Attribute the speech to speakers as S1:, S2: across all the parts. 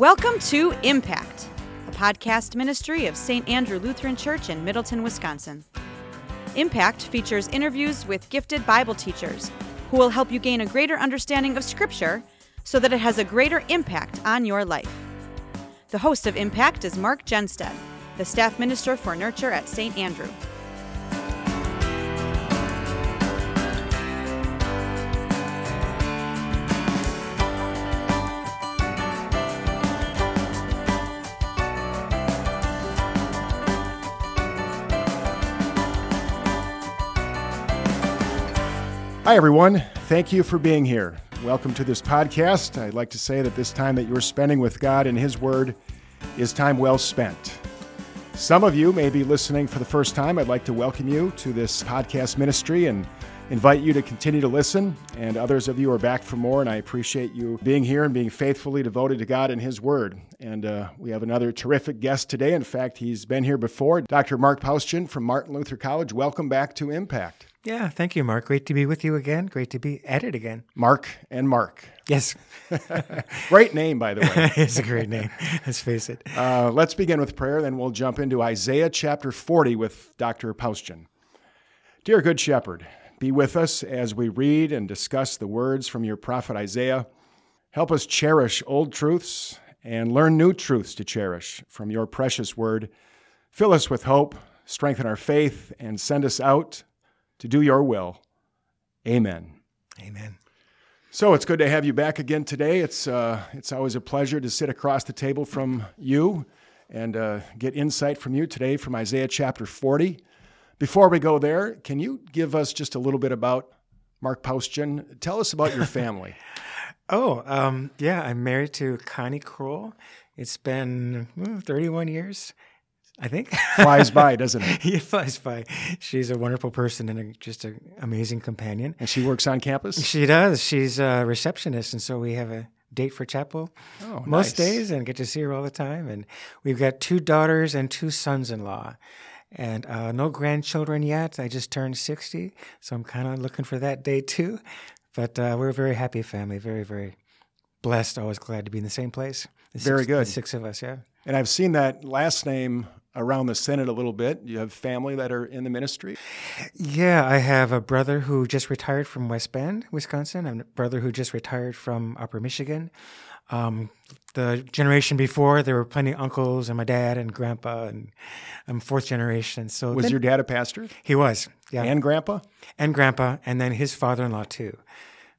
S1: Welcome to Impact, a podcast ministry of St. Andrew Lutheran Church in Middleton, Wisconsin. Impact features interviews with gifted Bible teachers who will help you gain a greater understanding of Scripture so that it has a greater impact on your life. The host of Impact is Mark Genstead, the staff minister for nurture at St. Andrew.
S2: Hi, everyone. Thank you for being here. Welcome to this podcast. I'd like to say that this time that you're spending with God and His Word is time well spent. Some of you may be listening for the first time. I'd like to welcome you to this podcast ministry and invite you to continue to listen. And others of you are back for more, and I appreciate you being here and being faithfully devoted to God and His Word. And uh, we have another terrific guest today. In fact, he's been here before, Dr. Mark Paustian from Martin Luther College. Welcome back to Impact.
S3: Yeah, thank you, Mark. Great to be with you again. Great to be at it again.
S2: Mark and Mark.
S3: Yes.
S2: great name, by the way.
S3: it's a great name. Let's face it.
S2: Uh, let's begin with prayer, then we'll jump into Isaiah chapter 40 with Dr. Paustian. Dear Good Shepherd, be with us as we read and discuss the words from your prophet Isaiah. Help us cherish old truths and learn new truths to cherish from your precious word. Fill us with hope, strengthen our faith, and send us out to do your will. Amen.
S3: Amen.
S2: So it's good to have you back again today. It's, uh, it's always a pleasure to sit across the table from you and uh, get insight from you today from Isaiah chapter 40. Before we go there, can you give us just a little bit about Mark Paustian? Tell us about your family.
S3: oh, um, yeah, I'm married to Connie Kroll. It's been 31 years. I think
S2: flies by, doesn't it?
S3: it flies by. She's a wonderful person and a, just an amazing companion.
S2: And she works on campus.
S3: She does. She's a receptionist, and so we have a date for chapel oh, most nice. days, and get to see her all the time. And we've got two daughters and two sons-in-law, and uh, no grandchildren yet. I just turned sixty, so I'm kind of looking for that day too. But uh, we're a very happy family. Very, very blessed. Always glad to be in the same place.
S2: The very
S3: six,
S2: good.
S3: six of us, yeah.
S2: And I've seen that last name around the Synod a little bit. You have family that are in the ministry?
S3: Yeah, I have a brother who just retired from West Bend, Wisconsin, and a brother who just retired from Upper Michigan. Um, the generation before, there were plenty of uncles and my dad and grandpa, and I'm fourth generation. So
S2: was
S3: then,
S2: your dad a pastor?
S3: He was, yeah,
S2: and grandpa,
S3: and grandpa, and then his father-in-law too.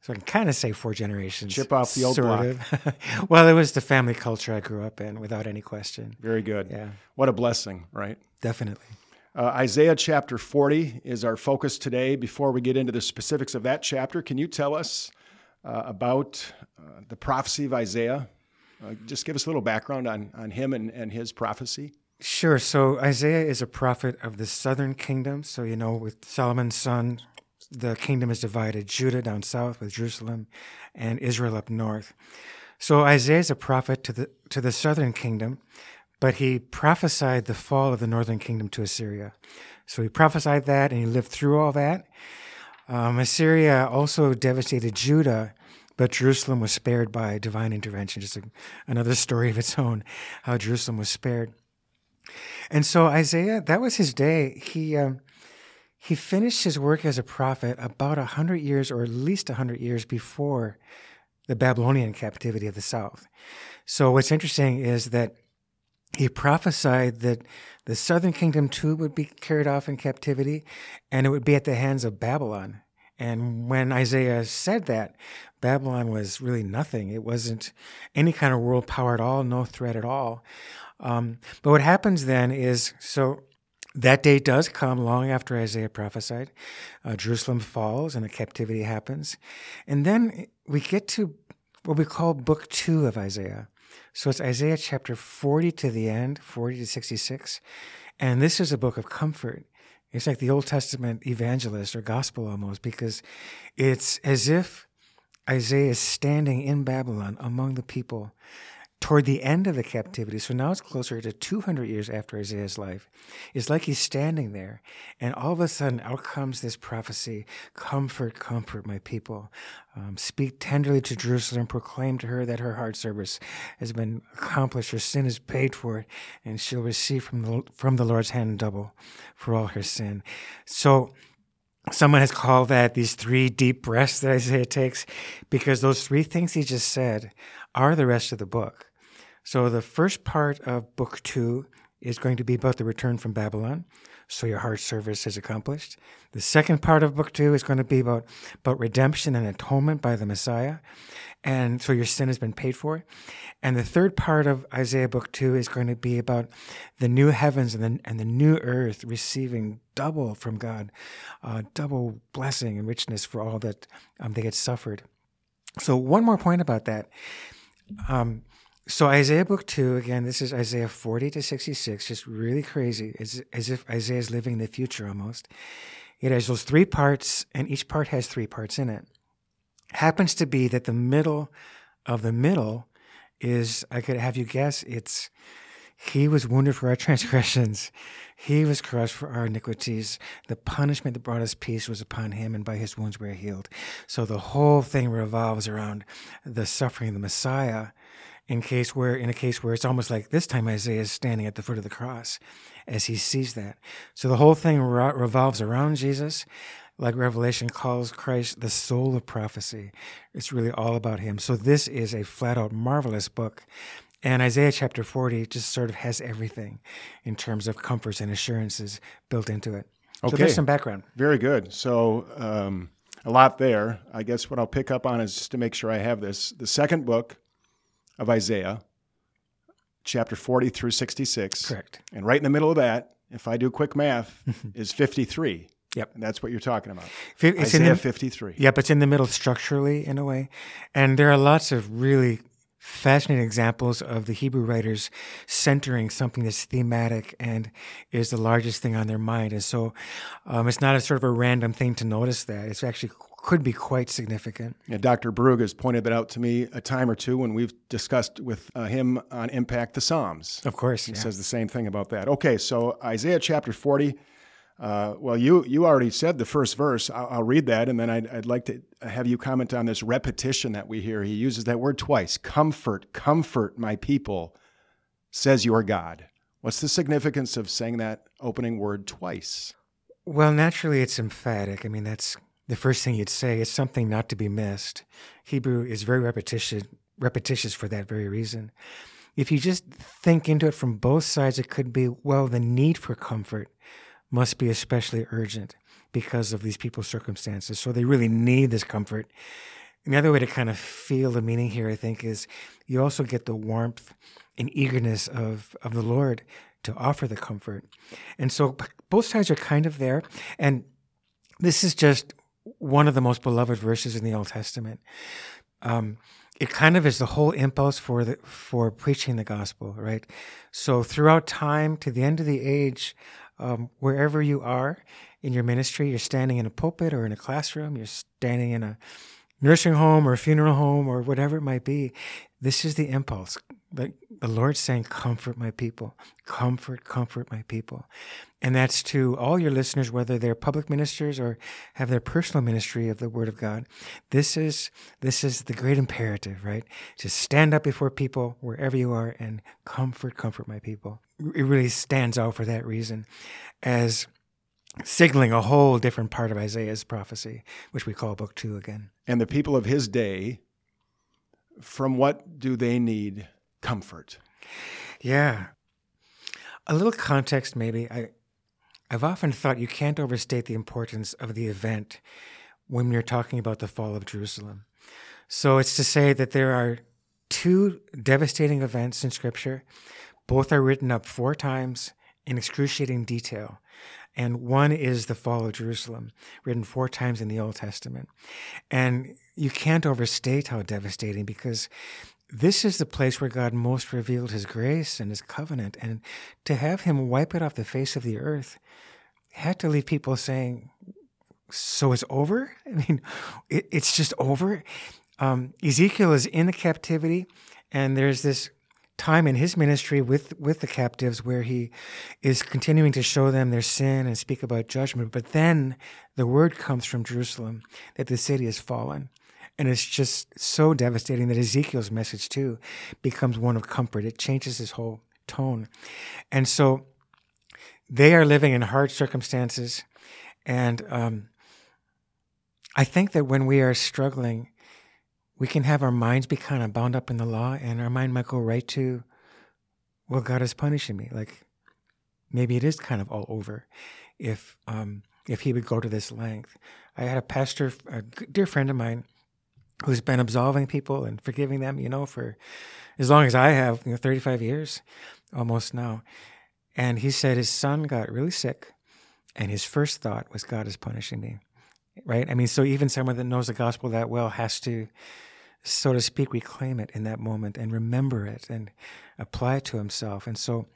S3: So I can kind of say four generations.
S2: Chip off the old block. Of.
S3: well, it was the family culture I grew up in, without any question.
S2: Very good.
S3: Yeah.
S2: What a blessing, right?
S3: Definitely.
S2: Uh, Isaiah chapter 40 is our focus today. Before we get into the specifics of that chapter, can you tell us uh, about uh, the prophecy of Isaiah? Uh, just give us a little background on, on him and, and his prophecy.
S3: Sure. So Isaiah is a prophet of the southern kingdom. So, you know, with Solomon's son, the kingdom is divided Judah down south with Jerusalem and Israel up north. So Isaiah is a prophet to the, to the southern kingdom, but he prophesied the fall of the northern kingdom to Assyria. So he prophesied that and he lived through all that. Um, Assyria also devastated Judah, but Jerusalem was spared by divine intervention. Just a, another story of its own, how Jerusalem was spared. And so Isaiah, that was his day. He um, he finished his work as a prophet about 100 years, or at least 100 years before the Babylonian captivity of the south. So, what's interesting is that he prophesied that the southern kingdom too would be carried off in captivity and it would be at the hands of Babylon. And when Isaiah said that, Babylon was really nothing. It wasn't any kind of world power at all, no threat at all. Um, but what happens then is so that day does come long after Isaiah prophesied. Uh, Jerusalem falls and the captivity happens. And then we get to what we call book two of Isaiah. So it's Isaiah chapter 40 to the end, 40 to 66. And this is a book of comfort. It's like the Old Testament evangelist or gospel almost, because it's as if Isaiah is standing in Babylon among the people toward the end of the captivity. So now it's closer to 200 years after Isaiah's life. It's like he's standing there, and all of a sudden out comes this prophecy Comfort, comfort my people. Um, speak tenderly to Jerusalem, proclaim to her that her hard service has been accomplished, her sin is paid for it, and she'll receive from the, from the Lord's hand double for all her sin. So, Someone has called that these three deep breaths that Isaiah takes because those three things he just said are the rest of the book. So the first part of book two is going to be about the return from Babylon. So your hard service is accomplished. The second part of book two is going to be about, about redemption and atonement by the Messiah. And so your sin has been paid for. And the third part of Isaiah book two is going to be about the new heavens and the, and the new earth receiving double from God, uh, double blessing and richness for all that um, they had suffered. So one more point about that. Um, so Isaiah book two, again, this is Isaiah 40 to 66, just really crazy. It's as if Isaiah is living in the future almost. It has those three parts, and each part has three parts in it. Happens to be that the middle of the middle is, I could have you guess, it's he was wounded for our transgressions. He was crushed for our iniquities. The punishment that brought us peace was upon him, and by his wounds we are healed. So the whole thing revolves around the suffering of the Messiah in case where in a case where it's almost like this time Isaiah is standing at the foot of the cross as he sees that. So the whole thing re- revolves around Jesus, like Revelation calls Christ the soul of prophecy. It's really all about him. So this is a flat out marvelous book. And Isaiah chapter 40 just sort of has everything in terms of comforts and assurances built into it. Okay. So there's some background.
S2: Very good. So um, a lot there. I guess what I'll pick up on is just to make sure I have this. The second book of Isaiah, chapter 40 through 66.
S3: Correct.
S2: And right in the middle of that, if I do quick math, is 53.
S3: Yep.
S2: And that's what you're talking about.
S3: It's
S2: Isaiah
S3: the,
S2: 53.
S3: Yep, it's in the middle structurally in a way. And there are lots of really fascinating examples of the Hebrew writers centering something that's thematic and is the largest thing on their mind. And so um, it's not a sort of a random thing to notice that. It's actually could be quite significant.
S2: Yeah, Dr. Brug has pointed that out to me a time or two when we've discussed with uh, him on Impact the Psalms.
S3: Of course.
S2: He
S3: yeah.
S2: says the same thing about that. Okay, so Isaiah chapter 40. Uh, well, you, you already said the first verse. I'll, I'll read that, and then I'd, I'd like to have you comment on this repetition that we hear. He uses that word twice comfort, comfort my people, says your God. What's the significance of saying that opening word twice?
S3: Well, naturally, it's emphatic. I mean, that's the first thing you'd say. is something not to be missed. Hebrew is very repetitious, repetitious for that very reason. If you just think into it from both sides, it could be well, the need for comfort must be especially urgent because of these people's circumstances. So they really need this comfort. The other way to kind of feel the meaning here, I think, is you also get the warmth and eagerness of, of the Lord to offer the comfort. And so both sides are kind of there. And this is just one of the most beloved verses in the Old Testament. Um, it kind of is the whole impulse for the for preaching the gospel, right? So throughout time to the end of the age, um, wherever you are in your ministry, you're standing in a pulpit or in a classroom, you're standing in a nursing home or funeral home or whatever it might be. This is the impulse. The, the Lord's saying, Comfort my people, comfort, comfort my people. And that's to all your listeners, whether they're public ministers or have their personal ministry of the Word of God. This is this is the great imperative, right? To stand up before people wherever you are and comfort, comfort my people. It really stands out for that reason as signaling a whole different part of Isaiah's prophecy, which we call book two again.
S2: And the people of his day, from what do they need comfort?
S3: Yeah. A little context, maybe. I, I've often thought you can't overstate the importance of the event when you're talking about the fall of Jerusalem. So it's to say that there are two devastating events in Scripture. Both are written up four times in excruciating detail. And one is the fall of Jerusalem, written four times in the Old Testament. And you can't overstate how devastating because this is the place where God most revealed his grace and his covenant. And to have him wipe it off the face of the earth had to leave people saying, So it's over? I mean, it, it's just over. Um, Ezekiel is in the captivity, and there's this time in his ministry with, with the captives where he is continuing to show them their sin and speak about judgment. But then the word comes from Jerusalem that the city has fallen. And it's just so devastating that Ezekiel's message, too, becomes one of comfort. It changes his whole tone. And so they are living in hard circumstances. And um, I think that when we are struggling, we can have our minds be kind of bound up in the law, and our mind might go right to, well, God is punishing me. Like maybe it is kind of all over if um, if He would go to this length. I had a pastor, a dear friend of mine, who's been absolving people and forgiving them, you know, for as long as I have, you know, 35 years almost now. And he said his son got really sick, and his first thought was, God is punishing me. Right? I mean, so even someone that knows the gospel that well has to so to speak, reclaim it in that moment and remember it and apply it to himself. And so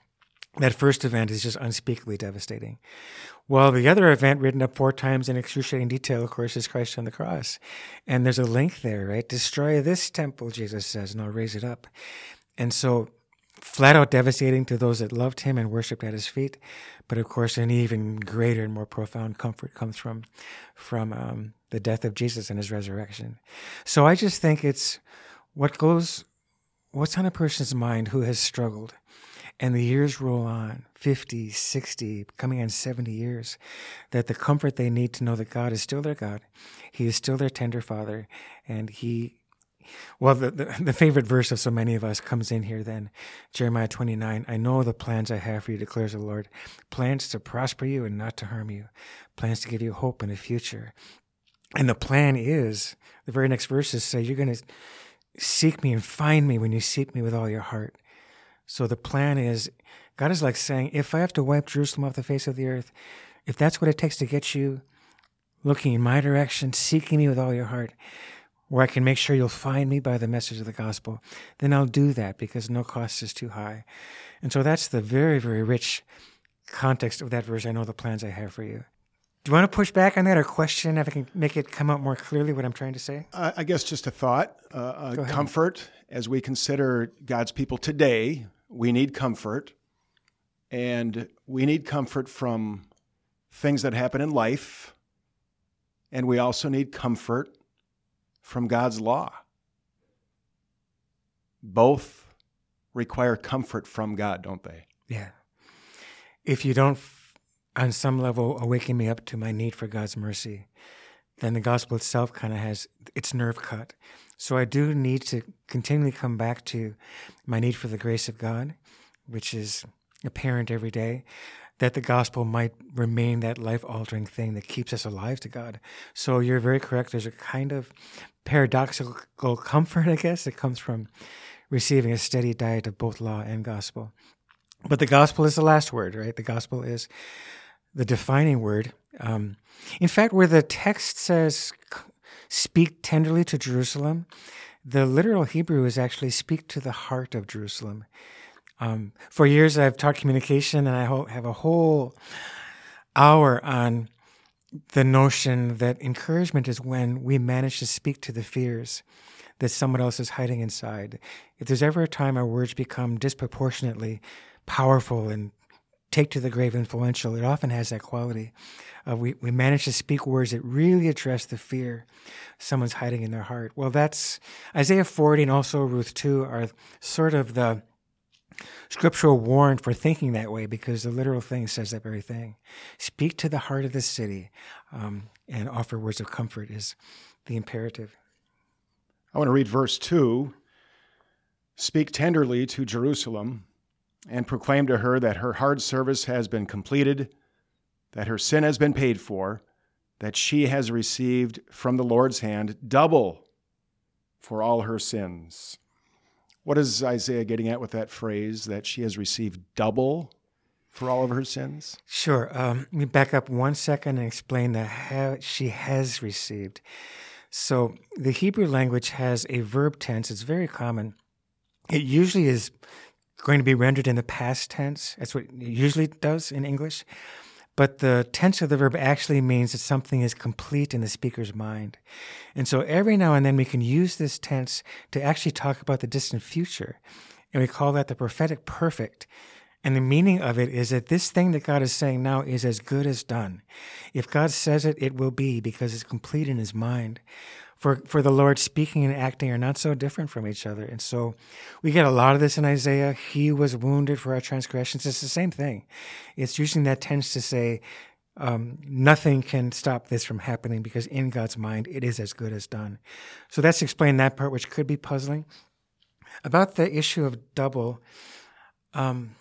S3: that first event is just unspeakably devastating. Well, the other event, written up four times in excruciating detail, of course, is Christ on the cross. And there's a link there, right? Destroy this temple, Jesus says, and I'll raise it up. And so, flat out devastating to those that loved him and worshiped at his feet. But of course, an even greater and more profound comfort comes from, from um, the death of Jesus and his resurrection. So I just think it's what goes, what's on a person's mind who has struggled. And the years roll on 50, 60, coming on 70 years that the comfort they need to know that God is still their God. He is still their tender father. And He, well, the, the, the favorite verse of so many of us comes in here then Jeremiah 29 I know the plans I have for you, declares the Lord plans to prosper you and not to harm you, plans to give you hope in the future. And the plan is the very next verses say, You're going to seek me and find me when you seek me with all your heart. So the plan is, God is like saying, If I have to wipe Jerusalem off the face of the earth, if that's what it takes to get you looking in my direction, seeking me with all your heart, where I can make sure you'll find me by the message of the gospel, then I'll do that because no cost is too high. And so that's the very, very rich context of that verse. I know the plans I have for you. Do you want to push back on that or question if I can make it come out more clearly what I'm trying to say?
S2: Uh, I guess just a thought, uh, a comfort as we consider God's people today. We need comfort, and we need comfort from things that happen in life, and we also need comfort from God's law. Both require comfort from God, don't they?
S3: Yeah. If you don't on some level awaken me up to my need for God's mercy, then the gospel itself kind of has its nerve cut. So I do need to continually come back to my need for the grace of God, which is apparent every day, that the gospel might remain that life altering thing that keeps us alive to God. So you're very correct. There's a kind of paradoxical comfort, I guess, It comes from receiving a steady diet of both law and gospel. But the gospel is the last word, right? The gospel is the defining word. Um, in fact, where the text says, speak tenderly to Jerusalem, the literal Hebrew is actually speak to the heart of Jerusalem. Um, for years, I've taught communication, and I have a whole hour on the notion that encouragement is when we manage to speak to the fears that someone else is hiding inside. If there's ever a time our words become disproportionately powerful and take to the grave influential, it often has that quality. Uh, we, we manage to speak words that really address the fear someone's hiding in their heart. Well, that's Isaiah 40 and also Ruth 2 are sort of the scriptural warrant for thinking that way because the literal thing says that very thing. Speak to the heart of the city um, and offer words of comfort is the imperative.
S2: I want to read verse 2. Speak tenderly to Jerusalem and proclaim to her that her hard service has been completed, that her sin has been paid for, that she has received from the Lord's hand double for all her sins. What is Isaiah getting at with that phrase, that she has received double for all of her sins?
S3: Sure. Um, let me back up one second and explain the how she has received. So the Hebrew language has a verb tense. It's very common. It usually is going to be rendered in the past tense. That's what it usually does in English. But the tense of the verb actually means that something is complete in the speaker's mind. And so every now and then we can use this tense to actually talk about the distant future. And we call that the prophetic perfect. And the meaning of it is that this thing that God is saying now is as good as done. If God says it, it will be because it's complete in his mind. For, for the Lord speaking and acting are not so different from each other. And so we get a lot of this in Isaiah. He was wounded for our transgressions. It's the same thing. It's using that tense to say, um, nothing can stop this from happening because in God's mind, it is as good as done. So that's explain that part, which could be puzzling. About the issue of double, um,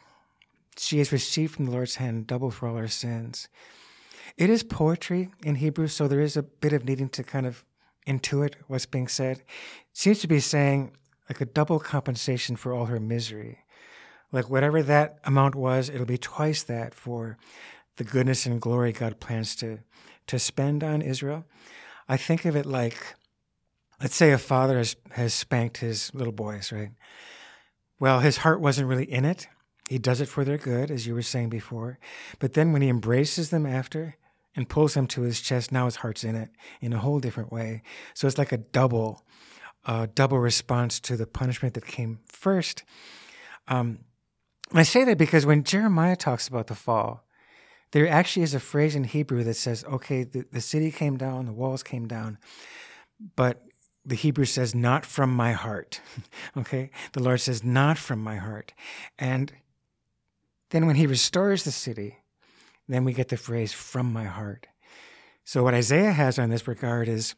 S3: she has received from the Lord's hand double for all her sins. It is poetry in Hebrew, so there is a bit of needing to kind of intuit what's being said. Seems to be saying like a double compensation for all her misery. Like whatever that amount was, it'll be twice that for the goodness and glory God plans to to spend on Israel. I think of it like let's say a father has, has spanked his little boys, right? Well, his heart wasn't really in it. He does it for their good, as you were saying before. But then when he embraces them after and pulls him to his chest, now his heart's in it in a whole different way. So it's like a double, double response to the punishment that came first. Um, I say that because when Jeremiah talks about the fall, there actually is a phrase in Hebrew that says, okay, the, the city came down, the walls came down, but the Hebrew says, not from my heart. okay? The Lord says, not from my heart. And then when he restores the city, then we get the phrase from my heart. So what Isaiah has on this regard is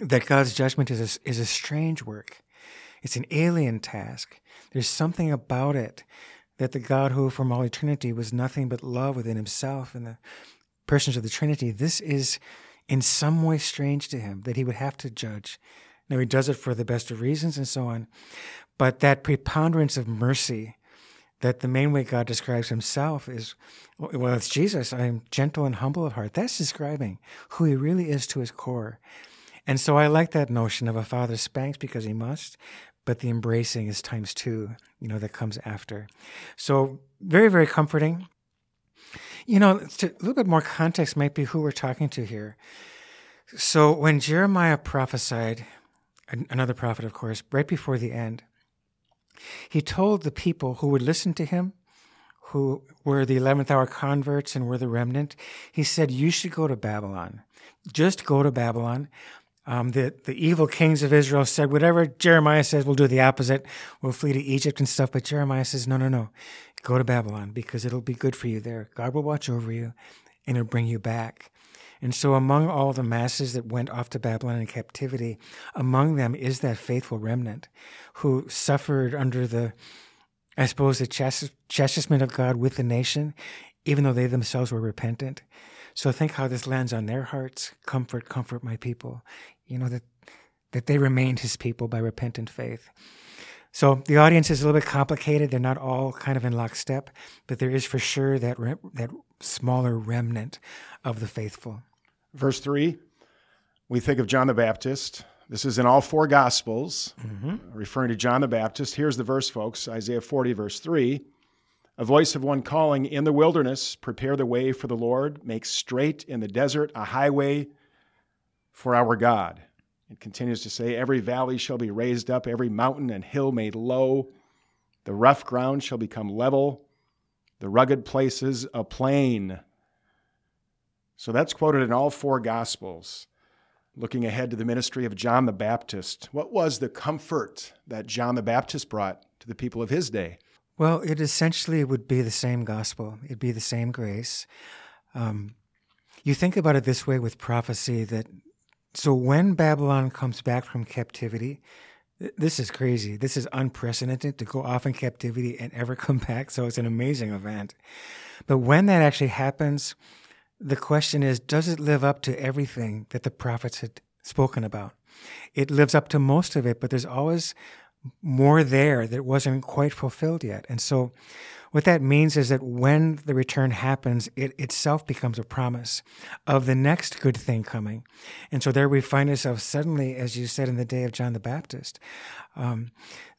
S3: that God's judgment is a, is a strange work. It's an alien task. There's something about it that the God who from all eternity was nothing but love within himself and the persons of the Trinity, this is in some way strange to him that he would have to judge. Now, he does it for the best of reasons and so on. But that preponderance of mercy that the main way God describes himself is, well, it's Jesus. I am gentle and humble of heart. That's describing who he really is to his core. And so I like that notion of a father spanks because he must, but the embracing is times two, you know, that comes after. So very, very comforting. You know, a little bit more context might be who we're talking to here. So when Jeremiah prophesied, another prophet, of course, right before the end, he told the people who would listen to him, who were the 11th hour converts and were the remnant, he said, You should go to Babylon. Just go to Babylon. Um, the, the evil kings of Israel said, Whatever Jeremiah says, we'll do the opposite. We'll flee to Egypt and stuff. But Jeremiah says, No, no, no. Go to Babylon because it'll be good for you there. God will watch over you and it'll bring you back. And so, among all the masses that went off to Babylon in captivity, among them is that faithful remnant who suffered under the, I suppose, the chastisement of God with the nation, even though they themselves were repentant. So, think how this lands on their hearts. Comfort, comfort my people. You know, that, that they remained his people by repentant faith. So the audience is a little bit complicated. They're not all kind of in lockstep, but there is for sure that re- that smaller remnant of the faithful.
S2: Verse 3, we think of John the Baptist. This is in all four Gospels, mm-hmm. referring to John the Baptist. Here's the verse, folks Isaiah 40, verse 3. A voice of one calling in the wilderness, prepare the way for the Lord, make straight in the desert a highway for our God. It continues to say, Every valley shall be raised up, every mountain and hill made low. The rough ground shall become level, the rugged places a plain. So that's quoted in all four Gospels. Looking ahead to the ministry of John the Baptist, what was the comfort that John the Baptist brought to the people of his day?
S3: Well, it essentially would be the same gospel, it'd be the same grace. Um, you think about it this way with prophecy that so when Babylon comes back from captivity, this is crazy. This is unprecedented to go off in captivity and ever come back. So it's an amazing event. But when that actually happens, the question is does it live up to everything that the prophets had spoken about? It lives up to most of it, but there's always more there that wasn't quite fulfilled yet. And so, what that means is that when the return happens, it itself becomes a promise of the next good thing coming. And so, there we find ourselves suddenly, as you said in the day of John the Baptist, um,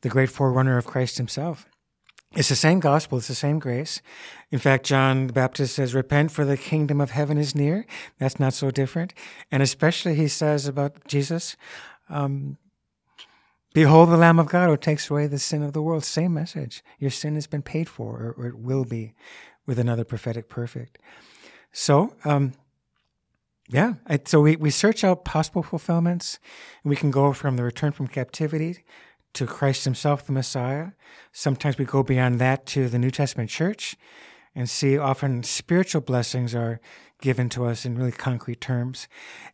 S3: the great forerunner of Christ himself. It's the same gospel, it's the same grace. In fact, John the Baptist says, Repent, for the kingdom of heaven is near. That's not so different. And especially, he says about Jesus, um, Behold the Lamb of God who takes away the sin of the world. Same message. Your sin has been paid for, or, it will be with another prophetic perfect. So, um, yeah, so we, we search out possible fulfillments. We can go from the return from captivity to Christ Himself, the Messiah. Sometimes we go beyond that to the New Testament church and see often spiritual blessings are given to us in really concrete terms.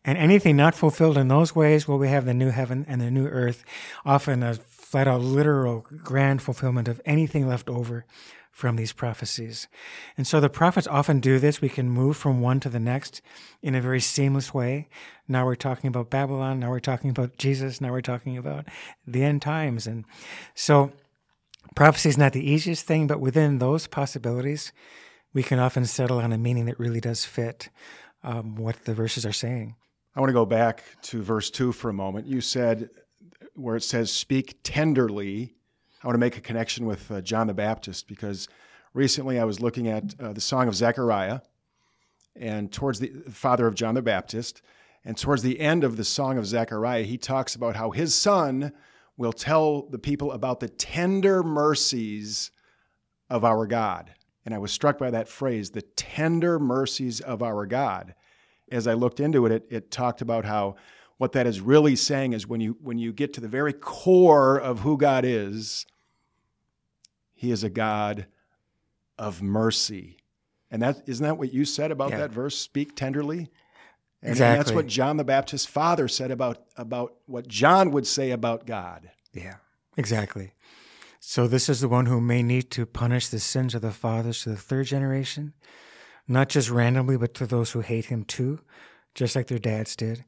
S3: And anything not fulfilled in those ways, well, we have the new heaven and the new earth, often a flat out literal grand fulfillment of anything left over from these prophecies. And so the prophets often do this. We can move from one to the next in a very seamless way. Now we're talking about Babylon. Now we're talking about Jesus. Now we're talking about the end times. And so prophecy is not the easiest thing, but within those possibilities, we can often settle on a meaning that really does fit um, what the verses are saying.
S2: I want to go back to verse 2 for a moment. You said, where it says, speak tenderly. I want to make a connection with uh, John the Baptist because recently I was looking at uh, the Song of Zechariah and towards the father of John the Baptist. And towards the end of the Song of Zechariah, he talks about how his son will tell the people about the tender mercies of our God. And I was struck by that phrase, the tender mercies of our God. As I looked into it, it, it talked about how what that is really saying is when you when you get to the very core of who God is, He is a God of mercy. And that isn't that what you said about yeah. that verse? Speak tenderly. And
S3: exactly.
S2: that's what John the Baptist's father said about about what John would say about God.
S3: Yeah, exactly. So this is the one who may need to punish the sins of the fathers to the third generation, not just randomly, but to those who hate him too, just like their dads did,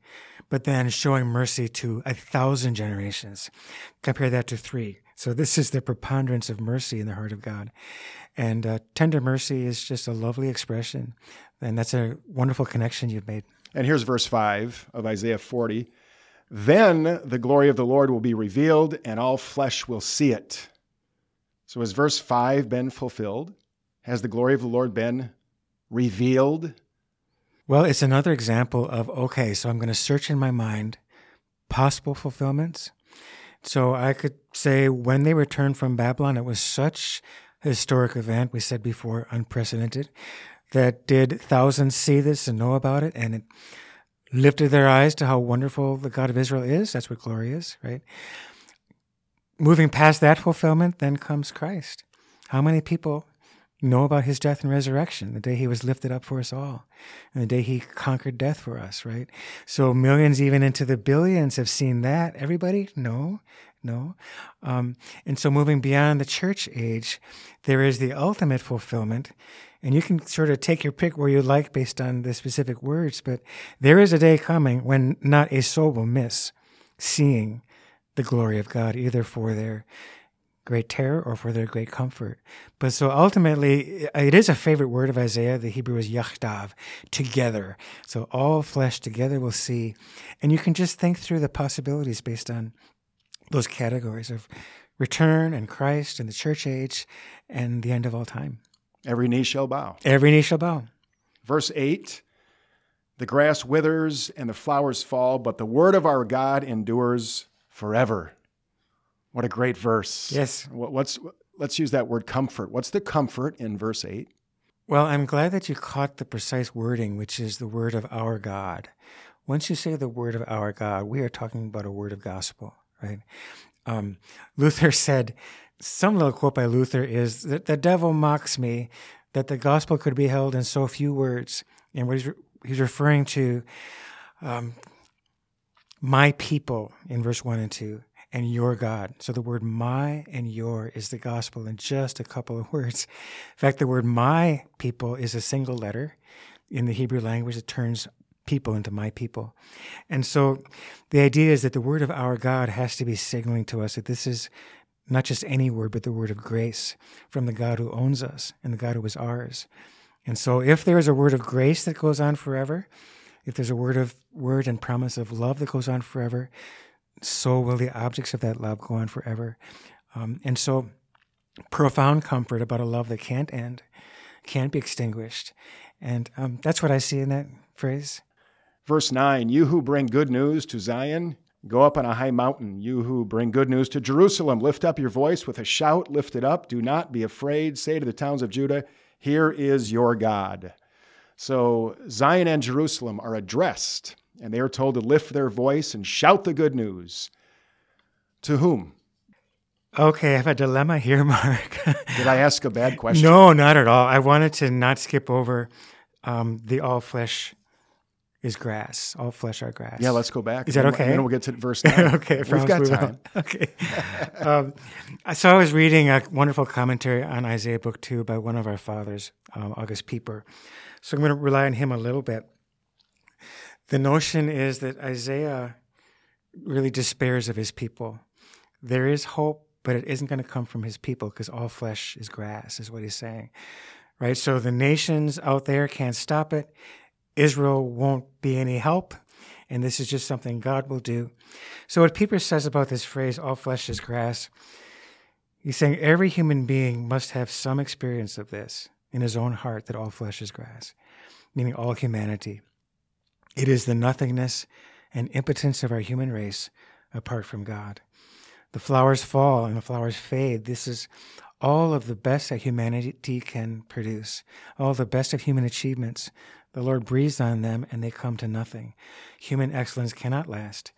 S3: but then showing mercy to a thousand generations. Compare that to three. So this is the preponderance of mercy in the heart of God. And uh, tender mercy is just a lovely expression. And that's a wonderful connection you've made.
S2: And here's verse 5 of Isaiah 40. Then the glory of the Lord will be revealed, and all flesh will see it so has verse 5 been fulfilled? Has the glory of the Lord been revealed?
S3: Well, it's another example of okay, so I'm going to search in my mind possible fulfillments. So I could say when they returned from Babylon, it was such a historic event, we said before, unprecedented, that did thousands see this and know about it, and it lifted their eyes to how wonderful the God of Israel is. That's what glory is, right? moving past that fulfillment, then comes Christ. How many people know about his death and resurrection, the day he was lifted up for us all, and the day he conquered death for us, right? So millions, even into the billions, have seen that. Everybody? No, no. Um, and so moving beyond the church age, there is the ultimate fulfillment. And you can sort of take your pick where you like based on the specific words, but there is a day coming when not a soul will miss seeing the glory of God, either for their great terror or for their great comfort. But so ultimately, it is a favorite word of Isaiah. The Hebrew is yachdav, together. So all flesh together will see. And you can just think through the possibilities based on those categories of return and Christ and the church age and the end of all time.
S2: Every knee shall bow.
S3: Every knee shall bow.
S2: Verse 8 The grass withers and the flowers fall, but the word of our God endures forever. What a great verse.
S3: Yes.
S2: What's let's use that word comfort. What's the comfort in verse 8?
S3: Well, I'm glad that you caught the precise wording, which is the word of our God. Once you say the word of our God, we are talking about a word of gospel, right? Um, Luther said, some little quote by Luther is that the devil mocks me that the gospel could be held in so few words. And what he's, re- he's referring to um, my people in verse 1 and 2, and your God. So the word my and your is the gospel in just a couple of words. In fact, the word my people is a single letter. In the Hebrew language, it turns people into my people. And so the idea is that the word of our God has to be signaling to us that this is not just any word, but the word of grace from the God who owns us and the God who is ours. And so if there is a word of grace that goes on forever, if there's a word of word and promise of love that goes on forever, so will the objects of that love go on forever. Um, and so, profound comfort about a love that can't end, can't be extinguished. And um, that's what I see in that phrase.
S2: Verse 9 You who bring good news to Zion, Go up on a high mountain, you who bring good news to Jerusalem. Lift up your voice with a shout, lift it up. Do not be afraid. Say to the towns of Judah, Here is your God. So Zion and Jerusalem are addressed, and they are told to lift their voice and shout the good news. To whom?
S3: Okay, I have a dilemma here, Mark.
S2: Did I ask a bad question?
S3: no, not at all. I wanted to not skip over um, the all flesh is grass. All flesh are grass.
S2: Yeah, let's go back.
S3: Is that
S2: And
S3: okay?
S2: then we'll get to verse 9.
S3: okay,
S2: We've got
S3: we
S2: time.
S3: Okay. um, so I was reading a wonderful commentary on Isaiah book two by one of our fathers, um, August Pieper. So I'm going to rely on him a little bit. The notion is that Isaiah really despairs of his people. There is hope, but it isn't going to come from his people because all flesh is grass, is what he's saying. Right? So the nations out there can't stop it. Israel won't be any help. And this is just something God will do. So, what Pieper says about this phrase, all flesh is grass, he's saying every human being must have some experience of this in his own heart that all flesh is grass, meaning all humanity. It is the nothingness and impotence of our human race apart from God. The flowers fall and the flowers fade. This is all of the best that humanity can produce, all the best of human achievements. The Lord breathes on them and they come to nothing. Human excellence cannot last.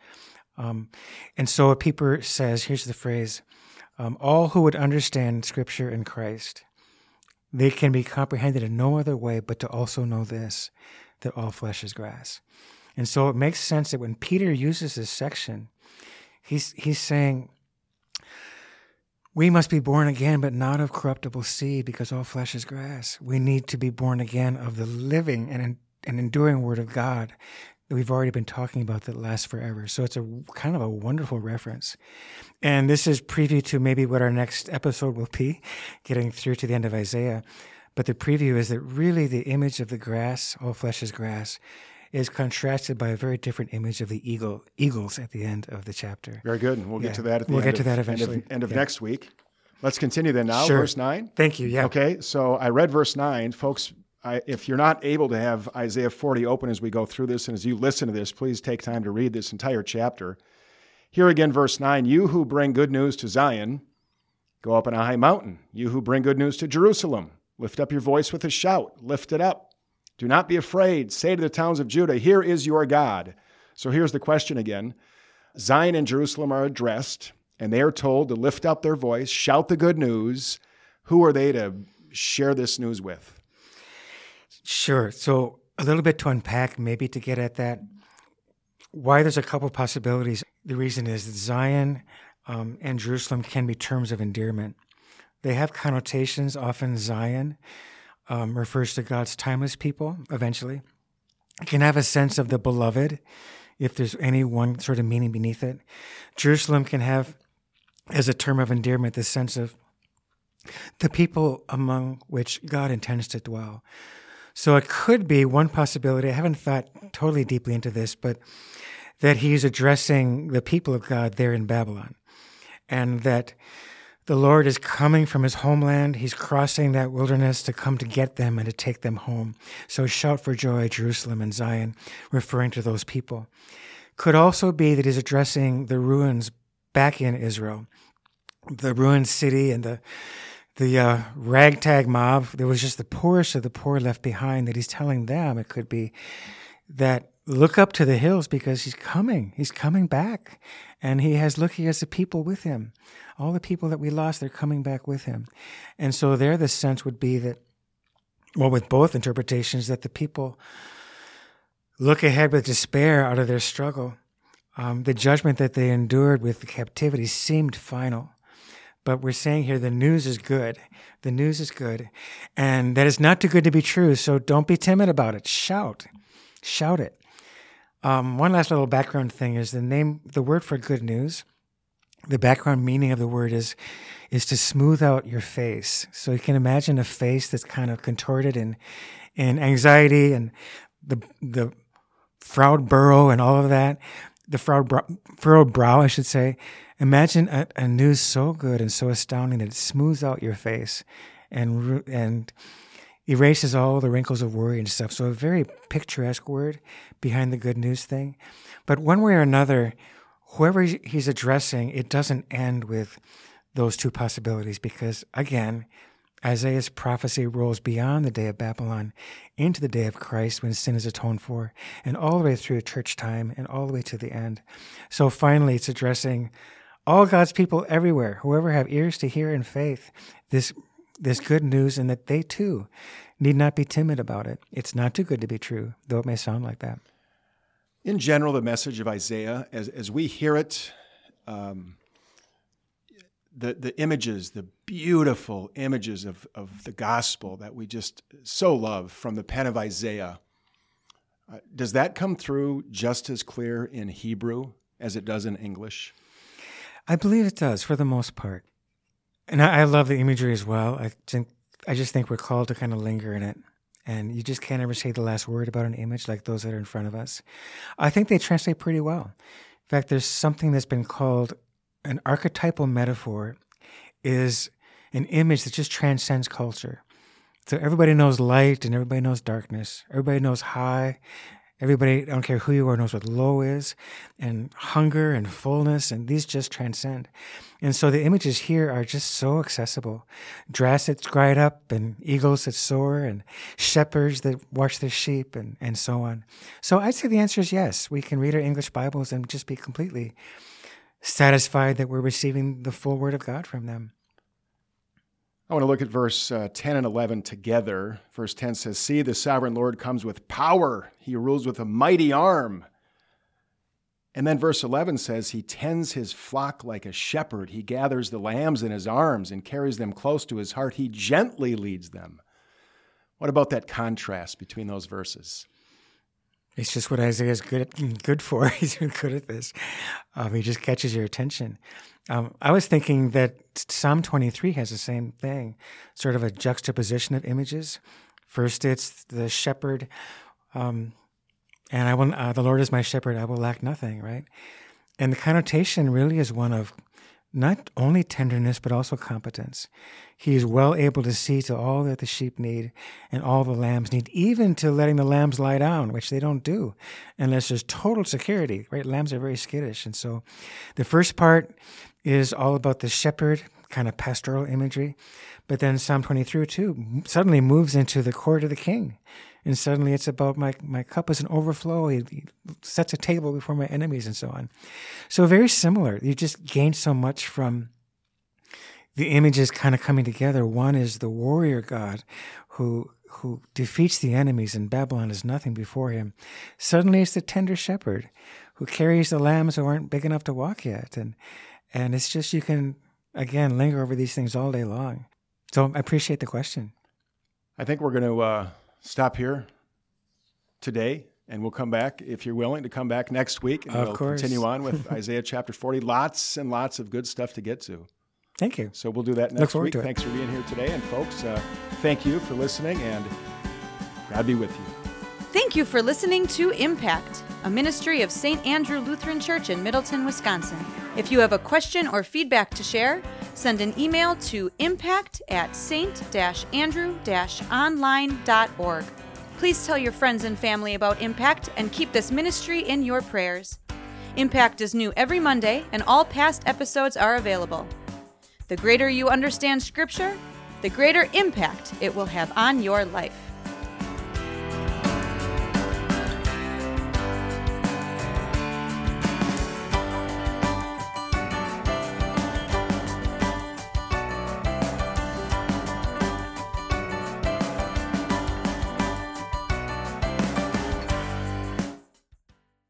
S3: Um, and so a Pieper says here's the phrase um, all who would understand Scripture and Christ, they can be comprehended in no other way but to also know this that all flesh is grass. And so it makes sense that when Peter uses this section, he's, he's saying, we must be born again, but not of corruptible seed, because all flesh is grass. We need to be born again of the living and, and enduring Word of God that we've already been talking about that lasts forever. So it's a kind of a wonderful reference. And this is preview to maybe what our next episode will be, getting through to the end of Isaiah. But the preview is that really the image of the grass, all flesh is grass, is contrasted by a very different image of the eagle, eagles at the end of the chapter.
S2: Very good. And we'll
S3: Yeah.
S2: get to that at the
S3: We'll
S2: end
S3: get to
S2: of,
S3: that
S2: end of-
S3: eventually.
S2: End of,
S3: Yeah.
S2: next week. Let's continue then now.
S3: Sure.
S2: Verse 9.
S3: Thank you. Yeah.
S2: Okay, so I read verse 9. Folks, I, if you're not able to have Isaiah 40 open as we go through this, and as you listen to this, please take time to read this entire chapter. Here again, verse 9 You who bring good news to Zion, go up on a high mountain. You who bring good news to Jerusalem, lift up your voice with a shout, lift it up. Do not be afraid. Say to the towns of Judah, Here is your God. So here's the question again Zion and Jerusalem are addressed, and they are told to lift up their voice, shout the good news. Who are they to share this news with?
S3: Sure. So a little bit to unpack, maybe to get at that. Why there's a couple possibilities. The reason is that Zion um, and Jerusalem can be terms of endearment. They have connotations. Often Zion um, refers to God's timeless people. Eventually, it can have a sense of the beloved, if there's any one sort of meaning beneath it. Jerusalem can have, as a term of endearment, the sense of the people among which God intends to dwell. So it could be one possibility. I haven't thought totally deeply into this, but that he's addressing the people of God there in Babylon, and that the Lord is coming from his homeland. He's crossing that wilderness to come to get them and to take them home. So shout for joy, Jerusalem and Zion, referring to those people. Could also be that he's addressing the ruins back in Israel, the ruined city and the the uh, ragtag mob. There was just the poorest of the poor left behind. That he's telling them it could be that look up to the hills because he's coming. He's coming back, and he has looking as the people with him. All the people that we lost, they're coming back with him, and so there, the sense would be that, well, with both interpretations, that the people look ahead with despair out of their struggle. Um, the judgment that they endured with the captivity seemed final. But we're saying here the news is good. The news is good. And that is not too good to be true. So don't be timid about it. Shout. Shout it. Um, one last little background thing is the name, the word for good news. The background meaning of the word is is to smooth out your face. So you can imagine a face that's kind of contorted in in anxiety and the the frowned burrow and all of that, the brow, furrowed brow, I should say. Imagine a, a news so good and so astounding that it smooths out your face and and erases all the wrinkles of worry and stuff. So a very picturesque word behind the good news thing. But one way or another, whoever he's addressing, it doesn't end with those two possibilities because, again, Isaiah's prophecy rolls beyond the day of Babylon into the day of Christ when sin is atoned for, and all the way through church time and all the way to the end. So finally, it's addressing all God's people everywhere, whoever have ears to hear in faith, this, this good news, and that they too need not be timid about it. It's not too good to be true, though it may sound like that.
S2: In general, the message of Isaiah, as, as we hear it, um, the, the images, the beautiful images of, of the gospel that we just so love from the pen of Isaiah, uh, does that come through just as clear in Hebrew as it does in English?
S3: I believe it does for the most part. And I, I love the imagery as well. I think I just think we're called to kind of linger in it. And you just can't ever say the last word about an image like those that are in front of us. I think they translate pretty well. In fact, there's something that's been called an archetypal metaphor is an image that just transcends culture. So everybody knows light and everybody knows darkness. Everybody knows high. Everybody, I don't care who you are, knows what low is, and hunger and fullness, and these just transcend. And so the images here are just so accessible. Grass that's dried up, and eagles that soar, and shepherds that watch their sheep, and, and so on. So I'd say the answer is yes. We can read our English Bibles and just be completely satisfied that we're receiving the full word of God from them.
S2: I want to look at verse uh, 10 and 11 together. Verse 10 says, See, the sovereign Lord comes with power, he rules with a mighty arm. And then verse 11 says, He tends his flock like a shepherd. He gathers the lambs in his arms and carries them close to his heart. He gently leads them. What about that contrast between those verses?
S3: It's just what Isaiah is good good for. He's good at this. Um, he just catches your attention. Um, I was thinking that Psalm 23 has the same thing, sort of a juxtaposition of images. First, it's the shepherd, um, and I will. Uh, the Lord is my shepherd; I will lack nothing. Right, and the connotation really is one of not only tenderness, but also competence. He is well able to see to all that the sheep need and all the lambs need, even to letting the lambs lie down, which they don't do unless there's total security, right? Lambs are very skittish. And so the first part is all about the shepherd, kind of pastoral imagery. But then Psalm 23 too suddenly moves into the court of the king and suddenly it's about my, my cup is an overflow. He, he, sets a table before my enemies and so on. So very similar. You just gain so much from the images kind of coming together. One is the warrior God who who defeats the enemies and Babylon is nothing before him. Suddenly it's the tender shepherd who carries the lambs who aren't big enough to walk yet. And and it's just you can again linger over these things all day long. So I appreciate the question.
S2: I think we're going to uh, stop here today, and we'll come back if you're willing to come back next week, and
S3: of
S2: we'll
S3: course.
S2: continue on with Isaiah chapter 40. Lots and lots of good stuff to get to.
S3: Thank you.
S2: So we'll do that next week. Thanks for being here today, and folks, uh, thank you for listening, and God be with you.
S1: Thank you for listening to Impact, a ministry of St. Andrew Lutheran Church in Middleton, Wisconsin. If you have a question or feedback to share, send an email to impact at st-andrew-online.org. Please tell your friends and family about Impact and keep this ministry in your prayers. Impact is new every Monday, and all past episodes are available. The greater you understand Scripture, the greater impact it will have on your life.